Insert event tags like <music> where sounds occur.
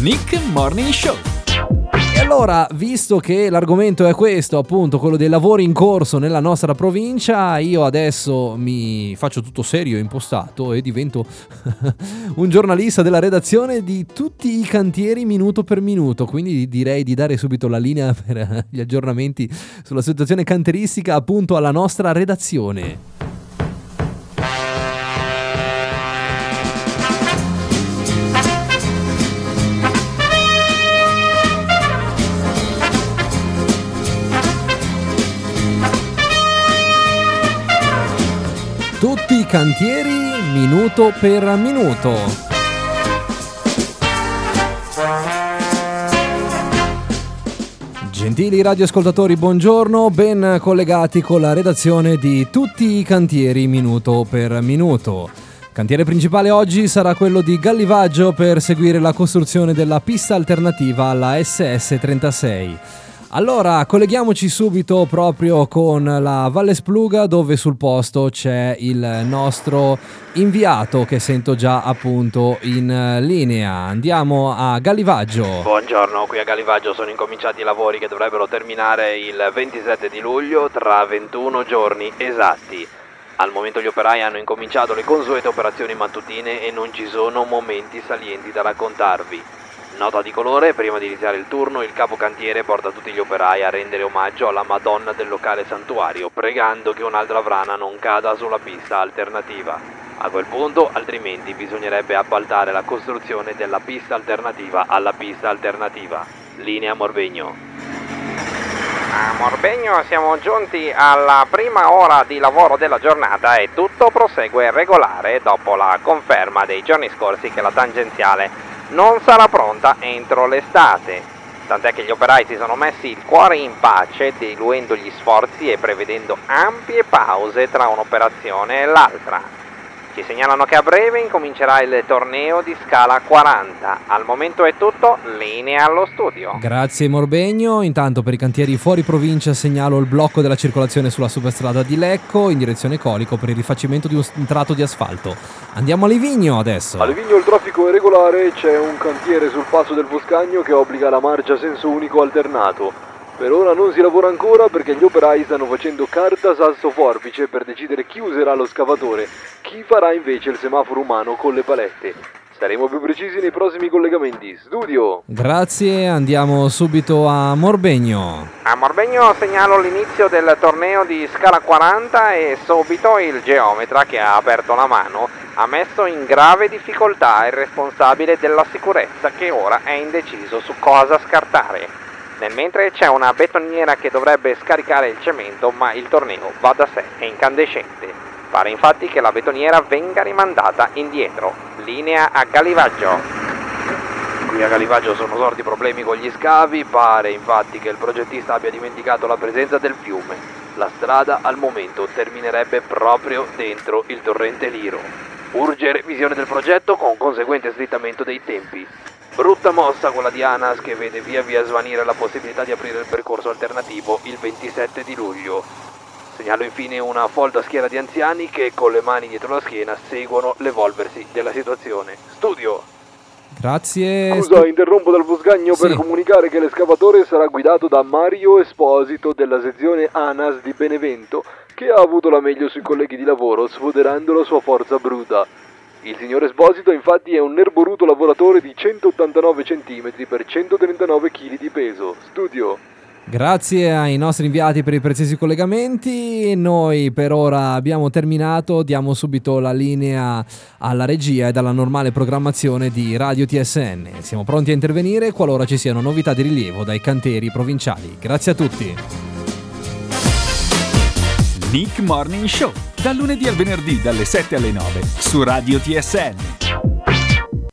Nick Morning Show. E allora, visto che l'argomento è questo, appunto, quello dei lavori in corso nella nostra provincia, io adesso mi faccio tutto serio impostato e divento <laughs> un giornalista della redazione di tutti i cantieri minuto per minuto. Quindi direi di dare subito la linea <laughs> per gli aggiornamenti sulla situazione canteristica appunto alla nostra redazione. Cantieri minuto per minuto. Gentili radioascoltatori, buongiorno, ben collegati con la redazione di Tutti i cantieri minuto per minuto. Cantiere principale oggi sarà quello di Gallivaggio per seguire la costruzione della pista alternativa alla SS36. Allora, colleghiamoci subito proprio con la Valle Spluga dove sul posto c'è il nostro inviato che sento già appunto in linea. Andiamo a Gallivaggio. Buongiorno, qui a Gallivaggio sono incominciati i lavori che dovrebbero terminare il 27 di luglio tra 21 giorni esatti. Al momento gli operai hanno incominciato le consuete operazioni mattutine e non ci sono momenti salienti da raccontarvi. Nota di colore, prima di iniziare il turno il capocantiere porta tutti gli operai a rendere omaggio alla Madonna del locale santuario, pregando che un'altra vrana non cada sulla pista alternativa. A quel punto, altrimenti, bisognerebbe appaltare la costruzione della pista alternativa alla pista alternativa. Linea Morbegno. A Morbegno siamo giunti alla prima ora di lavoro della giornata e tutto prosegue regolare dopo la conferma dei giorni scorsi che la tangenziale non sarà pronta entro l'estate. Tant'è che gli operai si sono messi il cuore in pace, diluendo gli sforzi e prevedendo ampie pause tra un'operazione e l'altra. Ci segnalano che a breve incomincerà il torneo di scala 40. Al momento è tutto, linea allo studio. Grazie Morbegno. Intanto per i cantieri fuori provincia segnalo il blocco della circolazione sulla superstrada di Lecco in direzione Colico per il rifacimento di un tratto di asfalto. Andiamo a Livigno adesso. A Livigno il traffico è regolare, c'è un cantiere sul passo del Boscagno che obbliga la marcia a senso unico alternato. Per ora non si lavora ancora perché gli operai stanno facendo carta sasso forbice per decidere chi userà lo scavatore, chi farà invece il semaforo umano con le palette. Saremo più precisi nei prossimi collegamenti. Studio! Grazie, andiamo subito a Morbegno. A Morbegno segnalo l'inizio del torneo di scala 40 e subito il geometra che ha aperto la mano ha messo in grave difficoltà il responsabile della sicurezza che ora è indeciso su cosa scartare. Nel mentre c'è una betoniera che dovrebbe scaricare il cemento, ma il torneo va da sé, è incandescente. Pare infatti che la betoniera venga rimandata indietro. Linea a Galivaggio. Qui a Galivaggio sono sorti problemi con gli scavi, pare infatti che il progettista abbia dimenticato la presenza del fiume. La strada al momento terminerebbe proprio dentro il torrente Liro. Urge revisione del progetto con conseguente slittamento dei tempi. Brutta mossa quella di Anas che vede via via svanire la possibilità di aprire il percorso alternativo il 27 di luglio. Segnalo infine una folta schiera di anziani che con le mani dietro la schiena seguono l'evolversi della situazione. Studio! Grazie. Scusa, interrompo dal Bosgagno Sì. per comunicare che l'escavatore sarà guidato da Mario Esposito della sezione ANAS di Benevento, che ha avuto la meglio sui colleghi di lavoro sfoderando la sua forza bruta. Il signor Esposito infatti è un nerboruto lavoratore di 189 cm per 139 kg di peso. Studio. Grazie ai nostri inviati per i preziosi collegamenti. Noi per ora abbiamo terminato, diamo subito la linea alla regia e alla normale programmazione di Radio TSN. Siamo pronti a intervenire qualora ci siano novità di rilievo dai cantieri provinciali. Grazie a tutti. Nick Morning Show. Dal lunedì al venerdì dalle 7 alle 9 su Radio TSN.